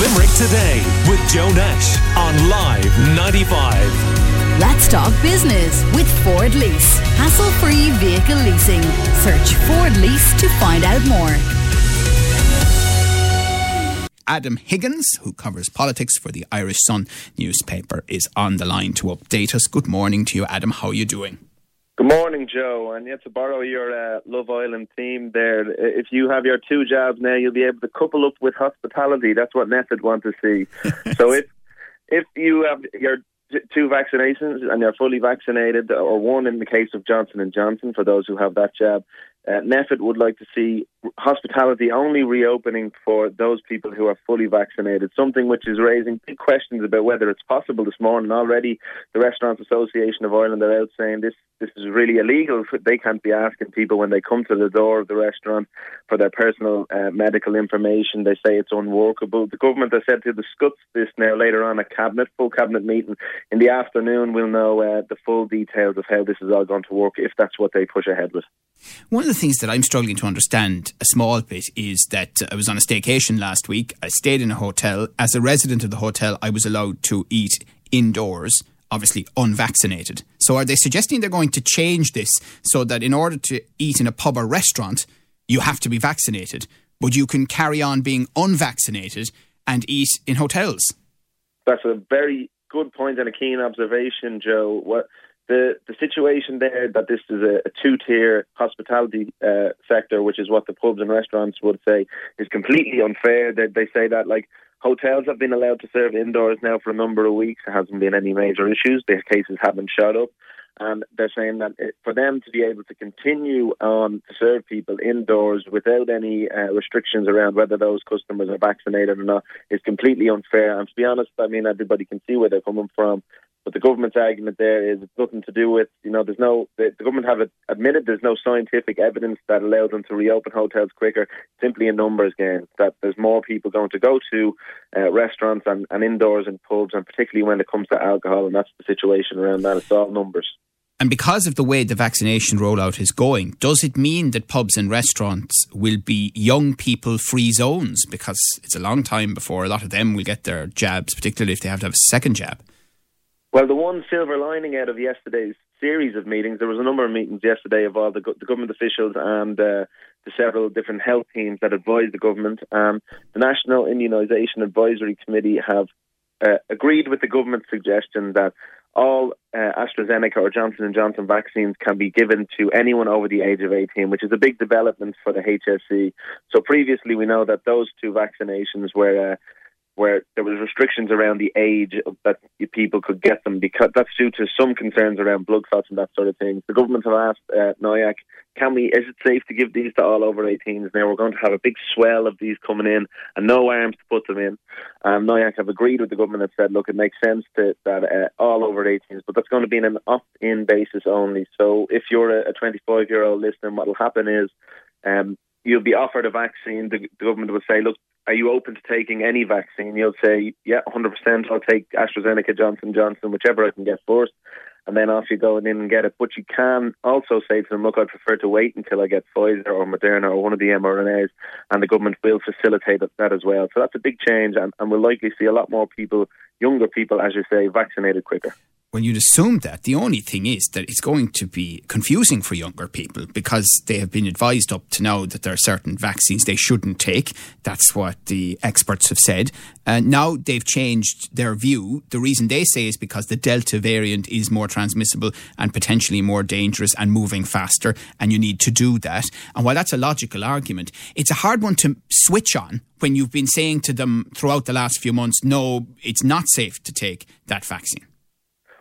Limerick Today with Joe Nash on Live 95. Let's talk business with Ford Lease. Hassle free vehicle leasing. Search Ford Lease to find out more. Adam Higgins, who covers politics for the Irish Sun newspaper, is on the line to update us. Good morning to you, Adam. How are you doing? Good morning, Joe. And yet to borrow your uh, Love Island theme there, if you have your two jobs now, you'll be able to couple up with hospitality. That's what NPHET want to see. so if if you have your two vaccinations and you're fully vaccinated, or one in the case of Johnson and Johnson for those who have that jab, uh, NPHET would like to see hospitality only reopening for those people who are fully vaccinated, something which is raising big questions about whether it's possible this morning. Already, the Restaurants Association of Ireland are out saying this this is really illegal. They can't be asking people when they come to the door of the restaurant for their personal uh, medical information. They say it's unworkable. The government has said to discuss this now later on a cabinet, full cabinet meeting in the afternoon. We'll know uh, the full details of how this is all going to work if that's what they push ahead with. One of the things that I'm struggling to understand a small bit is that uh, I was on a staycation last week. I stayed in a hotel. As a resident of the hotel, I was allowed to eat indoors obviously unvaccinated. So are they suggesting they're going to change this so that in order to eat in a pub or restaurant, you have to be vaccinated, but you can carry on being unvaccinated and eat in hotels? That's a very good point and a keen observation, Joe. What the the situation there that this is a, a two tier hospitality uh, sector, which is what the pubs and restaurants would say, is completely unfair. They, they say that like hotels have been allowed to serve indoors now for a number of weeks. There hasn't been any major issues. The cases haven't shot up. And they're saying that for them to be able to continue on to serve people indoors without any uh, restrictions around whether those customers are vaccinated or not is completely unfair. And to be honest, I mean, everybody can see where they're coming from. But the government's argument there is it's nothing to do with, you know, there's no, the, the government have admitted there's no scientific evidence that allowed them to reopen hotels quicker, simply a numbers game, that there's more people going to go to uh, restaurants and, and indoors and pubs, and particularly when it comes to alcohol, and that's the situation around that. It's all numbers. And because of the way the vaccination rollout is going, does it mean that pubs and restaurants will be young people free zones? Because it's a long time before a lot of them will get their jabs, particularly if they have to have a second jab. Well, the one silver lining out of yesterday's series of meetings, there was a number of meetings yesterday of all the, the government officials and uh, the several different health teams that advise the government. Um, the National Immunisation Advisory Committee have uh, agreed with the government's suggestion that all uh, AstraZeneca or Johnson and Johnson vaccines can be given to anyone over the age of 18, which is a big development for the HSE. So previously, we know that those two vaccinations were uh, where there was restrictions around the age that people could get them because that's due to some concerns around blood clots and that sort of thing. The government have asked uh, NIAC, can we? Is it safe to give these to all over 18s? Now we're going to have a big swell of these coming in and no arms to put them in. Um, NIAC have agreed with the government and said, look, it makes sense to, that uh, all over 18s, but that's going to be on an opt-in basis only. So if you're a 25 year old listener, what will happen is um, you'll be offered a vaccine. The, the government will say, look, are you open to taking any vaccine? You'll say, yeah, 100%. I'll take AstraZeneca, Johnson Johnson, whichever I can get first. And then off you go and in and get it. But you can also say to them, look, I'd prefer to wait until I get Pfizer or Moderna or one of the mRNAs. And the government will facilitate that as well. So that's a big change. And, and we'll likely see a lot more people, younger people, as you say, vaccinated quicker well, you'd assume that. The only thing is that it's going to be confusing for younger people because they have been advised up to now that there are certain vaccines they shouldn't take. That's what the experts have said. And now they've changed their view. The reason they say is because the Delta variant is more transmissible and potentially more dangerous and moving faster, and you need to do that. And while that's a logical argument, it's a hard one to switch on when you've been saying to them throughout the last few months, no, it's not safe to take that vaccine.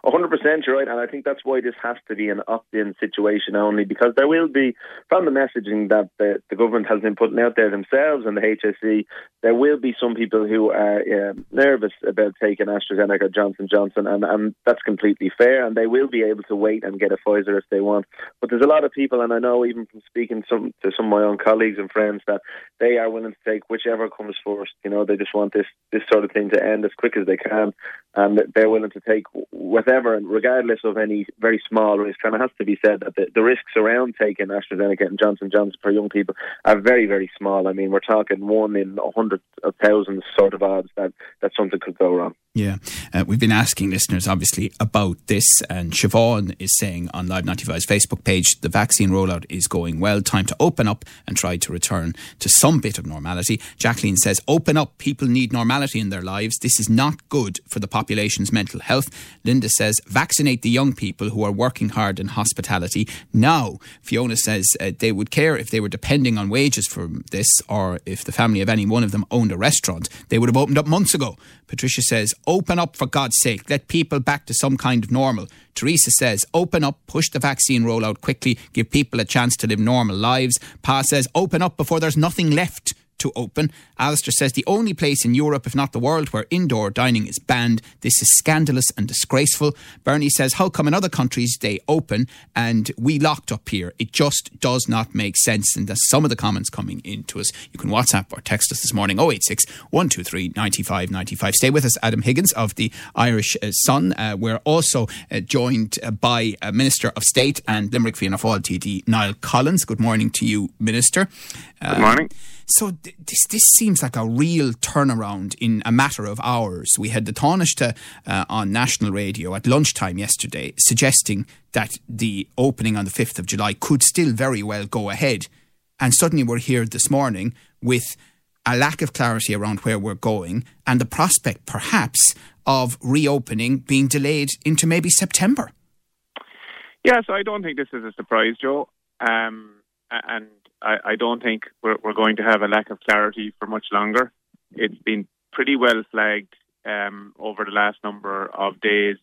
100% you're right, and I think that's why this has to be an opt-in situation only, because there will be, from the messaging that the, the government has been putting out there themselves and the HSE, there will be some people who are um, nervous about taking AstraZeneca, or Johnson Johnson, and, and that's completely fair, and they will be able to wait and get a Pfizer if they want. But there's a lot of people, and I know even from speaking some, to some of my own colleagues and friends, that they are willing to take whichever comes first. You know, they just want this this sort of thing to end as quick as they can, and they're willing to take whatever whatever, and regardless of any very small risk, and it has to be said that the, the risks around taking AstraZeneca and Johnson Johnson for young people are very, very small. I mean, we're talking one in a hundred of thousands sort of odds that, that something could go wrong. Yeah, uh, we've been asking listeners obviously about this, and Siobhan is saying on Live 95's Facebook page the vaccine rollout is going well. Time to open up and try to return to some bit of normality. Jacqueline says, Open up, people need normality in their lives. This is not good for the population's mental health. Linda says, Says, vaccinate the young people who are working hard in hospitality now. Fiona says uh, they would care if they were depending on wages for this or if the family of any one of them owned a restaurant. They would have opened up months ago. Patricia says, open up for God's sake. Let people back to some kind of normal. Teresa says, open up, push the vaccine rollout quickly, give people a chance to live normal lives. Pa says, open up before there's nothing left to open. Alistair says the only place in Europe, if not the world, where indoor dining is banned. This is scandalous and disgraceful. Bernie says, How come in other countries they open and we locked up here? It just does not make sense. And that's some of the comments coming into us. You can WhatsApp or text us this morning 086 123 95 95. Stay with us, Adam Higgins of the Irish uh, Sun. Uh, we're also uh, joined uh, by uh, Minister of State and Limerick Fianna Fáil TD Niall Collins. Good morning to you, Minister. Good morning. So th- this this seems like a real turnaround in a matter of hours. We had the Taoiseach uh, on national radio at lunchtime yesterday suggesting that the opening on the 5th of July could still very well go ahead. And suddenly we're here this morning with a lack of clarity around where we're going and the prospect perhaps of reopening being delayed into maybe September. Yes, I don't think this is a surprise, Joe. Um, and I, I don't think we're, we're, going to have a lack of clarity for much longer. It's been pretty well flagged um, over the last number of days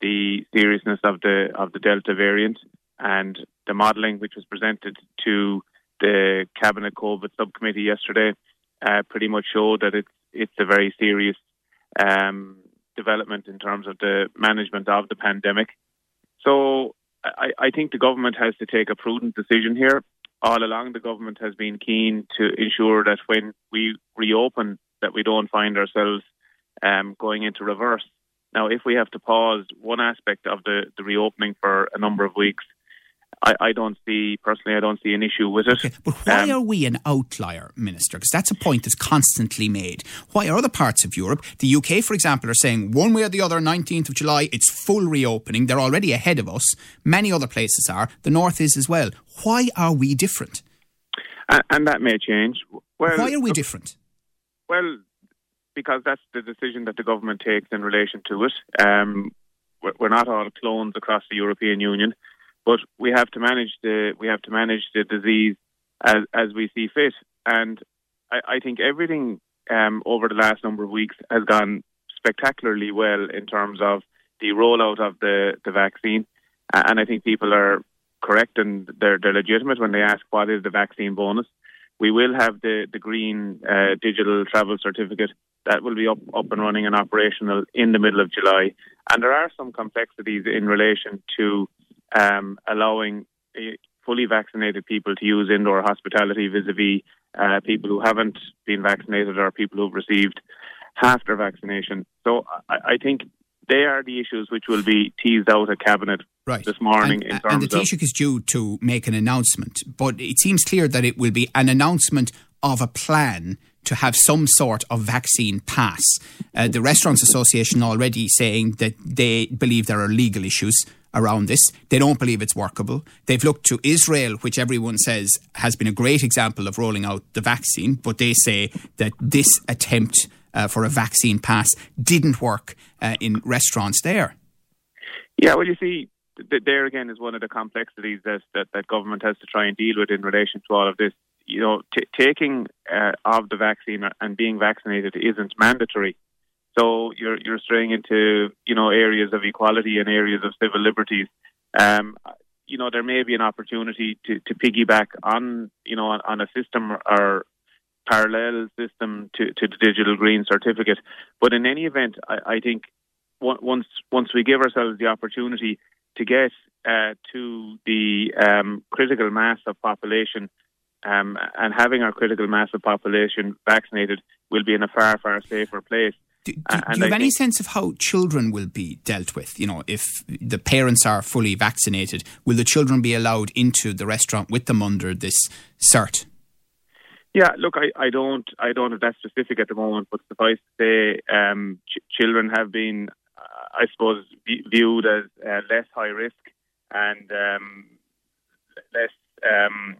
the seriousness of the of the Delta variant and the modelling which was presented to the cabinet COVID subcommittee yesterday uh, pretty much showed that it's it's a very serious um, development in terms of the management of the pandemic. So I, I think the government has to take a prudent decision here all along the government has been keen to ensure that when we reopen that we don't find ourselves um, going into reverse. Now, if we have to pause one aspect of the, the reopening for a number of weeks, I, I don't see, personally, I don't see an issue with it. Okay, but why um, are we an outlier, Minister? Because that's a point that's constantly made. Why are other parts of Europe, the UK, for example, are saying one way or the other, 19th of July, it's full reopening. They're already ahead of us. Many other places are. The North is as well. Why are we different? And, and that may change. Well, why are we different? Well, because that's the decision that the government takes in relation to it. Um, we're not all clones across the European Union. But we have to manage the we have to manage the disease as as we see fit. And I, I think everything um, over the last number of weeks has gone spectacularly well in terms of the rollout of the the vaccine. And I think people are correct and they're they're legitimate when they ask what is the vaccine bonus. We will have the the green uh, digital travel certificate that will be up up and running and operational in the middle of July. And there are some complexities in relation to um, allowing uh, fully vaccinated people to use indoor hospitality vis-a-vis uh, people who haven't been vaccinated or people who've received half their vaccination. So I, I think they are the issues which will be teased out at cabinet right. this morning. And, and the Taoiseach is due to make an announcement, but it seems clear that it will be an announcement of a plan to have some sort of vaccine pass. Uh, the Restaurants Association already saying that they believe there are legal issues around this. They don't believe it's workable. They've looked to Israel, which everyone says has been a great example of rolling out the vaccine, but they say that this attempt uh, for a vaccine pass didn't work uh, in restaurants there. Yeah, well, you see, th- there again is one of the complexities that, that, that government has to try and deal with in relation to all of this. You know, t- taking uh, of the vaccine and being vaccinated isn't mandatory. So you're you're straying into you know areas of equality and areas of civil liberties. Um, you know there may be an opportunity to, to piggyback on you know on, on a system or parallel system to, to the digital green certificate. But in any event, I, I think once once we give ourselves the opportunity to get uh, to the um, critical mass of population um, and having our critical mass of population vaccinated, we'll be in a far far safer place. Do, do, do you have any sense of how children will be dealt with? You know, if the parents are fully vaccinated, will the children be allowed into the restaurant with them under this cert? Yeah, look, I, I don't I don't have that specific at the moment, but suffice to say, um, ch- children have been, uh, I suppose, v- viewed as uh, less high risk and um, less um,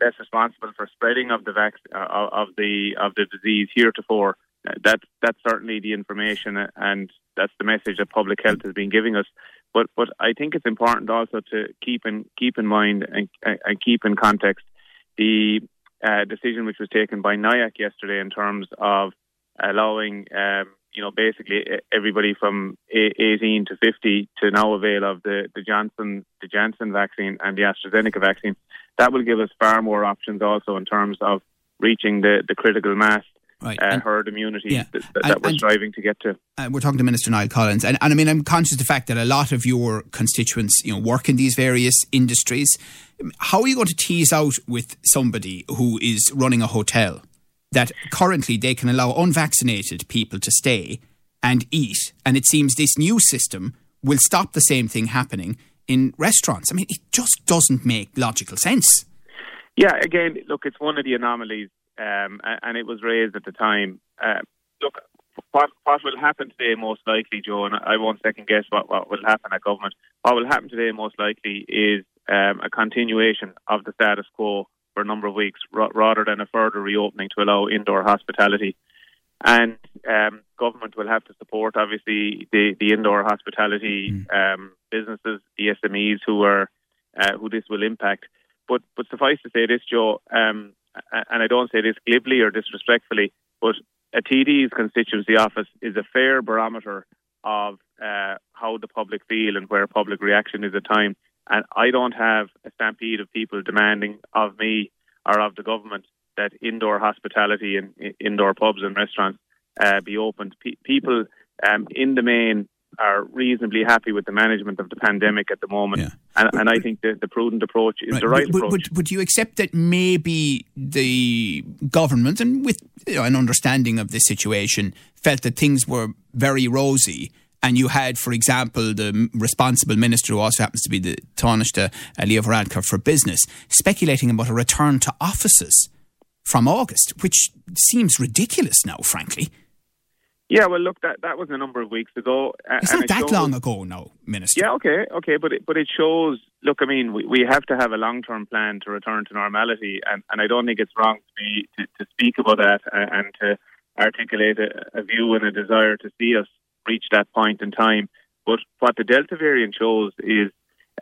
less responsible for spreading of the vac- uh, of the of the disease heretofore. Uh, that that's certainly the information, and that's the message that public health has been giving us. But but I think it's important also to keep in keep in mind and, and keep in context the uh, decision which was taken by NIAC yesterday in terms of allowing, um, you know, basically everybody from 18 to 50 to now avail of the, the Johnson the Janssen vaccine and the AstraZeneca vaccine. That will give us far more options also in terms of reaching the, the critical mass right. uh, herd immunity yeah. that, that and, we're striving to get to. Uh, we're talking to Minister Niall Collins, and, and I mean, I'm conscious of the fact that a lot of your constituents, you know, work in these various industries. How are you going to tease out with somebody who is running a hotel that currently they can allow unvaccinated people to stay and eat, and it seems this new system will stop the same thing happening in restaurants? I mean, it just doesn't make logical sense. Yeah, again, look, it's one of the anomalies um, and it was raised at the time. Uh, look, what, what will happen today, most likely, Joe, and I won't second guess what, what will happen at government. What will happen today, most likely, is um, a continuation of the status quo for a number of weeks, r- rather than a further reopening to allow indoor hospitality. And um, government will have to support, obviously, the, the indoor hospitality mm. um, businesses, the SMEs who are uh, who this will impact. But but suffice to say this, Joe, um, and I don't say this glibly or disrespectfully, but a TD's constituency office is a fair barometer of uh, how the public feel and where public reaction is at time. And I don't have a stampede of people demanding of me or of the government that indoor hospitality and indoor pubs and restaurants uh, be opened. P- people um, in the main are reasonably happy with the management of the pandemic at the moment. Yeah. And, and, I think the, the prudent approach is right. the right but, approach. But, but you accept that maybe the government, and with you know, an understanding of this situation, felt that things were very rosy. And you had, for example, the responsible minister, who also happens to be the Taoiseach, uh, Leo Varadkar for business, speculating about a return to offices from August, which seems ridiculous now, frankly. Yeah, well, look, that that was a number of weeks ago. It's not it that shows, long ago, no, Minister. Yeah, okay, okay, but it, but it shows. Look, I mean, we, we have to have a long term plan to return to normality, and, and I don't think it's wrong to be to, to speak about that and, and to articulate a, a view and a desire to see us reach that point in time. But what the Delta variant shows is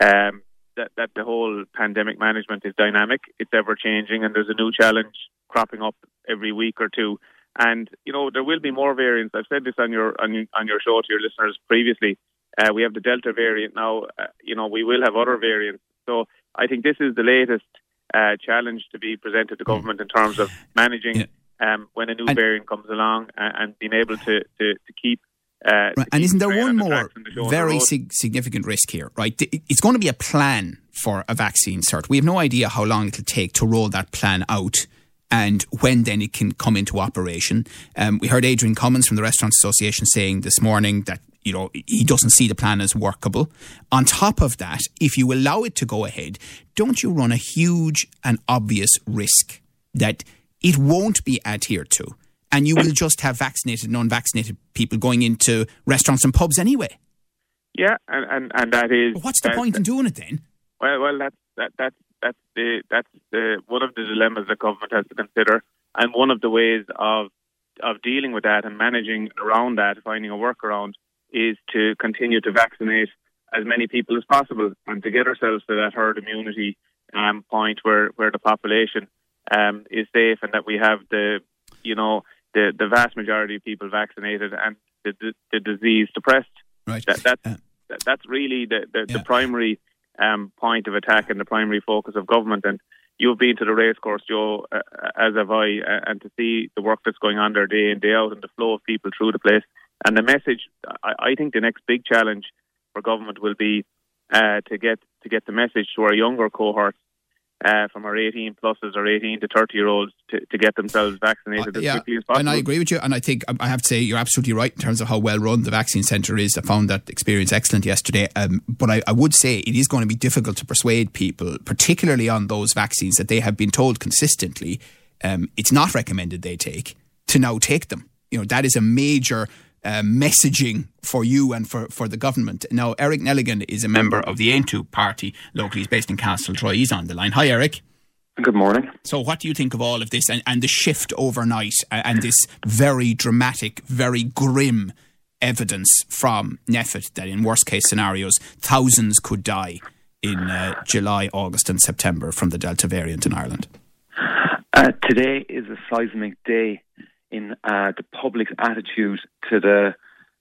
um, that that the whole pandemic management is dynamic. It's ever changing, and there's a new challenge cropping up every week or two. And you know there will be more variants. I've said this on your on, on your show to your listeners previously. Uh, we have the Delta variant now. Uh, you know we will have other variants. So I think this is the latest uh, challenge to be presented to hmm. government in terms of managing um, when a new and, variant comes along and, and, being able to to, to keep uh, right. And isn't there one more very sig- significant risk here, right? It's going to be a plan for a vaccine cert. We have no idea how long it'll take to roll that plan out and when then it can come into operation. Um, we heard Adrian Cummins from the Restaurants Association saying this morning that you know he doesn't see the plan as workable. On top of that, if you allow it to go ahead, don't you run a huge and obvious risk that it won't be adhered to, and you will just have vaccinated and unvaccinated people going into restaurants and pubs anyway. Yeah, and and, and that is. But what's the point in doing it then? Well, well, that's that that's that's the that's the one of the dilemmas that government has to consider, and one of the ways of of dealing with that and managing around that, finding a workaround, is to continue to vaccinate as many people as possible and to get ourselves to that herd immunity um, point where where the population um, is safe and that we have the you know the the vast majority of people vaccinated and the the, the disease suppressed. Right. That, that's uh, that, that's really the the, yeah. the primary um, point of attack and the primary focus of government. And you've been to the racecourse, Joe, uh, as have I, uh, and to see the work that's going on there day in, day out, and the flow of people through the place. And the message, I, I think the next big challenge for government will be uh, to get to get the message to our younger cohorts uh, from our 18 pluses or 18 to 30 year olds to, to get themselves vaccinated Uh, as yeah, quickly as possible. and I agree with you. And I think um, I have to say you're absolutely right in terms of how well run the vaccine centre is. I found that experience excellent yesterday. Um, but I, I would say it is going to be difficult to persuade people, particularly on those vaccines that they have been told consistently um, it's not recommended they take, to now take them. You know that is a major. Uh, messaging for you and for, for the government. Now, Eric Nelligan is a member of the Aontú party locally. He's based in Castle Troy. He's on the line. Hi, Eric. Good morning. So, what do you think of all of this and, and the shift overnight and, and this very dramatic, very grim evidence from NPHET that in worst case scenarios, thousands could die in uh, July, August, and September from the Delta variant in Ireland? Uh, today is a seismic day in uh, the public's attitude to the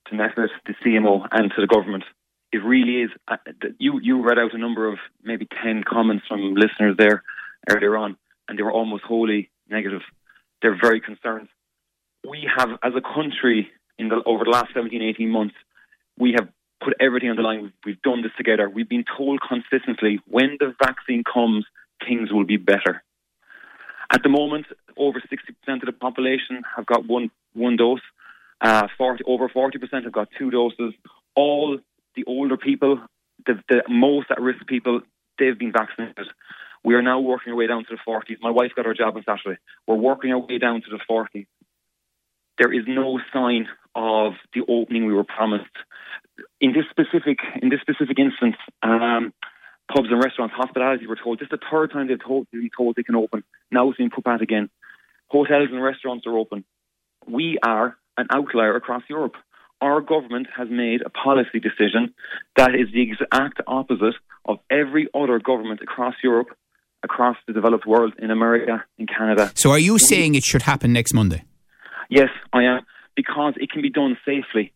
to NPHET, the CMO, and to the government. It really is. Uh, you you read out a number of maybe ten comments from listeners there earlier on, and they were almost wholly negative. They're very concerned. We have, as a country, in the over the last 17, 18 months, we have put everything on the line. We've done this together. We've been told consistently when the vaccine comes, things will be better. At the moment, over 60% of the population have got one one dose. Uh, 40, over 40% have got two doses. All the older people, the, the most at risk people, they've been vaccinated. We are now working our way down to the 40s. My wife got her job on Saturday. We're working our way down to the 40s. There is no sign of the opening we were promised. In this specific, in this specific instance, um, pubs and restaurants, hospitality were told. just the third time they've told, been told they can open. Now it's being put back again. Hotels and restaurants are open. We are an outlier across Europe. Our government has made a policy decision that is the exact opposite of every other government across Europe, across the developed world, in America, in Canada. So, are you saying it should happen next Monday? Yes, I am, because it can be done safely.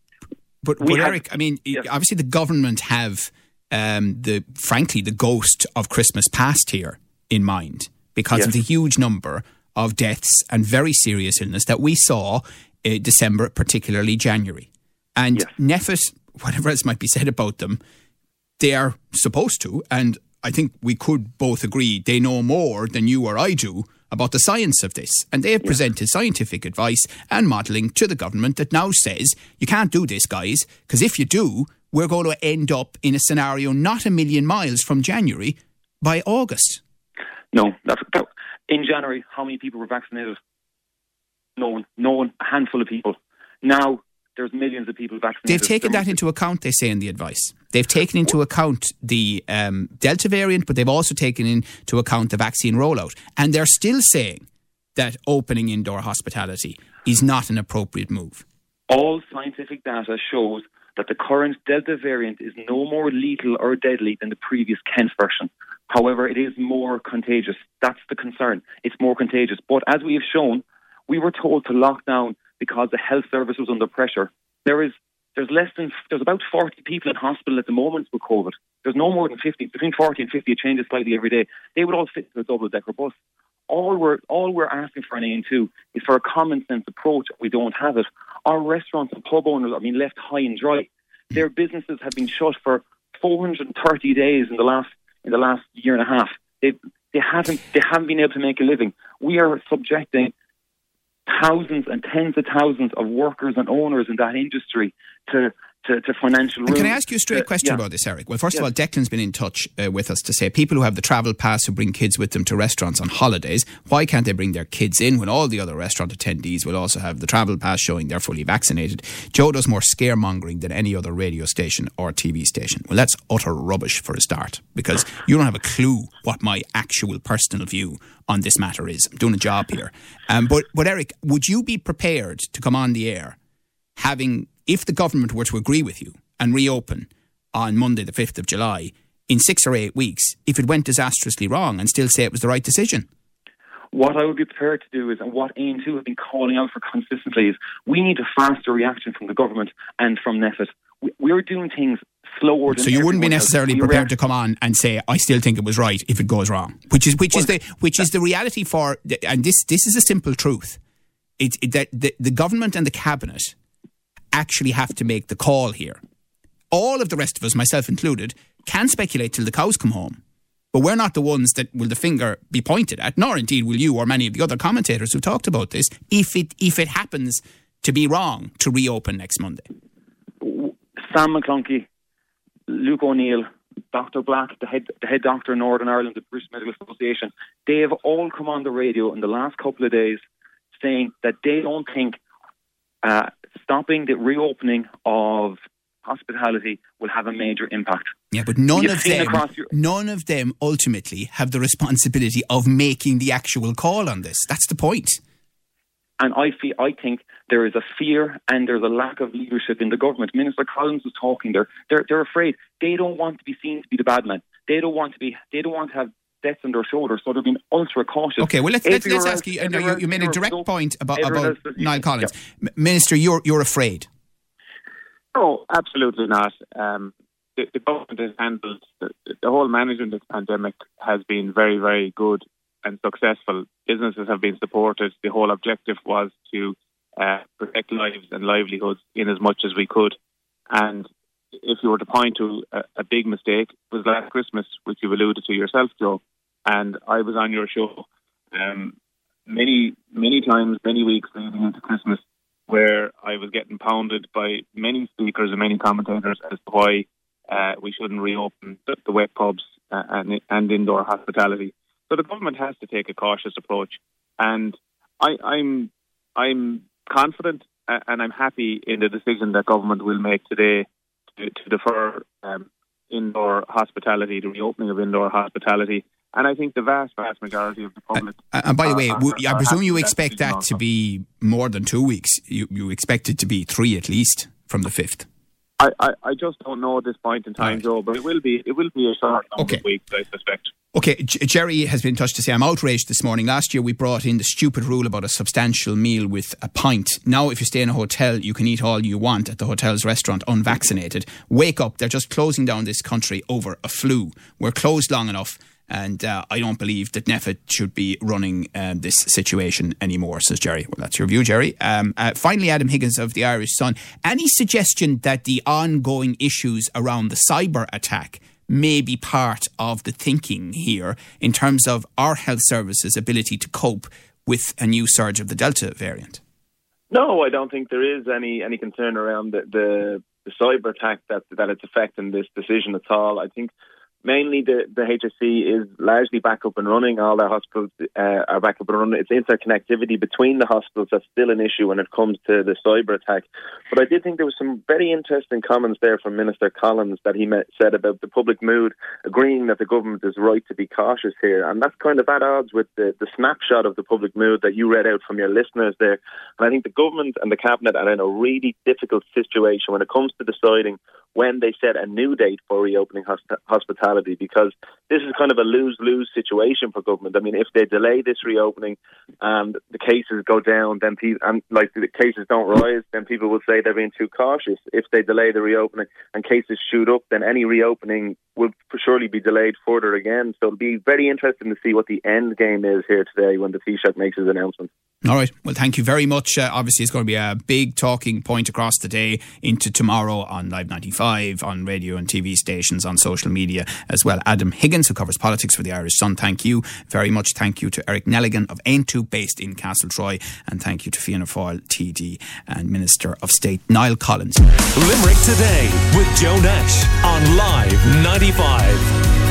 But, but Eric, I mean, yes. obviously the government have um, the frankly the ghost of Christmas past here in mind because yes. of the huge number of deaths and very serious illness that we saw uh, December, particularly January. And yes. NPHET, whatever else might be said about them, they are supposed to, and I think we could both agree they know more than you or I do about the science of this. And they have presented scientific advice and modelling to the government that now says you can't do this, guys, because if you do, we're going to end up in a scenario not a million miles from January by August. No, that's that, in January. How many people were vaccinated? No one. No one. A handful of people. Now there's millions of people vaccinated. They've taken that into account. They say in the advice. They've taken into account the um, Delta variant, but they've also taken into account the vaccine rollout, and they're still saying that opening indoor hospitality is not an appropriate move. All scientific data shows that the current Delta variant is no more lethal or deadly than the previous Kent version. However, it is more contagious. That's the concern. It's more contagious. But as we have shown, we were told to lock down because the health service was under pressure. There is there's less than there's about 40 people in hospital at the moment with COVID. There's no more than 50. Between 40 and 50, it changes slightly every day. They would all fit in a double decker bus. All we're all we're asking for an Aontú is for a common sense approach. We don't have it. Our restaurants and pub owners are being left high and dry. Their businesses have been shut for 430 days in the last in the last year and a half. They they haven't they haven't been able to make a living. We are subjecting thousands and tens of thousands of workers and owners in that industry to to, to financial Can I ask you a straight question yeah. about this, Eric? Well, first yes. of all, Declan's been in touch uh, with us to say people who have the travel pass who bring kids with them to restaurants on holidays, why can't they bring their kids in when all the other restaurant attendees will also have the travel pass showing they're fully vaccinated? Joe does more scaremongering than any other radio station or TV station. Well, that's utter rubbish for a start because you don't have a clue what my actual personal view on this matter is. I'm doing a job here. Um, but, but, Eric, would you be prepared to come on the air having if the government were to agree with you and reopen on Monday, the 5th of July, in six or eight weeks, if it went disastrously wrong and still say it was the right decision? What I would be prepared to do is, and what Aontú have been calling out for consistently, is we need a faster reaction from the government and from NPHET. We're doing things slower. so you wouldn't be necessarily prepared to come on and say, "I still think it was right" if it goes wrong, which is which well, is the which is the reality for, and this this is a simple truth. It's it, that the, the government and the cabinet actually have to make the call here. All of the rest of us, myself included, can speculate till the cows come home. But we're not the ones that will the finger be pointed at, nor indeed will you or many of the other commentators who've talked about this, if it if it happens to be wrong to reopen next Monday. Sam McConkey, Luke O'Neill, Dr. Black, the head, the head doctor in Northern Ireland, the British Medical Association, they have all come on the radio in the last couple of days saying that they don't think uh, stopping the reopening of hospitality will have a major impact. Yeah, but none You've of them, your- none of them ultimately have the responsibility of making the actual call on this. That's the point. And I feel, I think there is a fear and there's a lack of leadership in the government. Minister Collins was talking there. They're, they're afraid. They don't want to be seen to be the bad man. They don't want to be. They don't want to have debts on their shoulders. So they've been ultra cautious. Okay, well let's let's, let's ask you. Know you, you made a direct point about about Niall Collins, Yeah. Minister. You're you're afraid. No, absolutely not. Um, the, the government has handled the, the whole management of the pandemic has been very, very good and successful. Businesses have been supported. The whole objective was to uh, protect lives and livelihoods in as much as we could. And if you were to point to a, a big mistake, it was last Christmas, which you've alluded to yourself, Joe. And I was on your show um, many, many times, many weeks leading into Christmas, where I was getting pounded by many speakers and many commentators as to why uh, we shouldn't reopen the, the wet pubs uh, and, and indoor hospitality. So the government has to take a cautious approach, and I, I'm I'm confident uh, and I'm happy in the decision that government will make today to, to defer um, indoor hospitality, the reopening of indoor hospitality. And I think the vast, vast majority of the public. Uh, and by the way, are- w- I are presume you expect that to be more than two weeks. You you expect it to be three at least from the fifth. I, I, I just don't know at this point in time, Alright. Joe, but it will be it will be a short number Okay. of weeks, I suspect. Okay, Jerry has been in touch to say I'm outraged this morning. Last year we brought in the stupid rule about a substantial meal with a pint. Now, if you stay in a hotel, you can eat all you want at the hotel's restaurant unvaccinated. Wake up! They're just closing down this country over a flu. We're closed long enough. And uh, I don't believe that NPHET should be running um, this situation anymore, says Jerry. Well, that's your view, Jerry. Um, uh, finally, Adam Higgins of the Irish Sun. Any suggestion that the ongoing issues around the cyber attack may be part of the thinking here in terms of our health services' ability to cope with a new surge of the Delta variant? No, I don't think there is any any concern around the the, the cyber attack that that it's affecting this decision at all. I think mainly the the HSE is largely back up and running. All their hospitals uh, are back up and running. It's interconnectivity between the hospitals that's still an issue when it comes to the cyber attack. But I did think there was some very interesting comments there from Minister Collins that he met, said about the public mood, agreeing that the government is right to be cautious here, and that's kind of at odds with the the snapshot of the public mood that you read out from your listeners there. And I think the government and the cabinet are in a really difficult situation when it comes to deciding when they set a new date for reopening hosp- hospitality because this is kind of a lose lose situation for government. I mean, if they delay this reopening and the cases go down, then people and like the cases don't rise, then people will say they're being too cautious. If they delay the reopening and cases shoot up, then any reopening will surely be delayed further again. So it'll be very interesting to see what the end game is here today when the Taoiseach makes his announcement. All right. Well, thank you very much. Uh, obviously, it's going to be a big talking point across the day into tomorrow on Live 95, on radio and TV stations, on social media as well. Adam Higgins, who covers politics for the Irish Sun, thank you very much. Thank you to Eric Nelligan of Aontú, based in Castle Troy. And thank you to Fianna Fáil, TD, and Minister of State Niall Collins. Limerick today with Joe Nash on Live 95.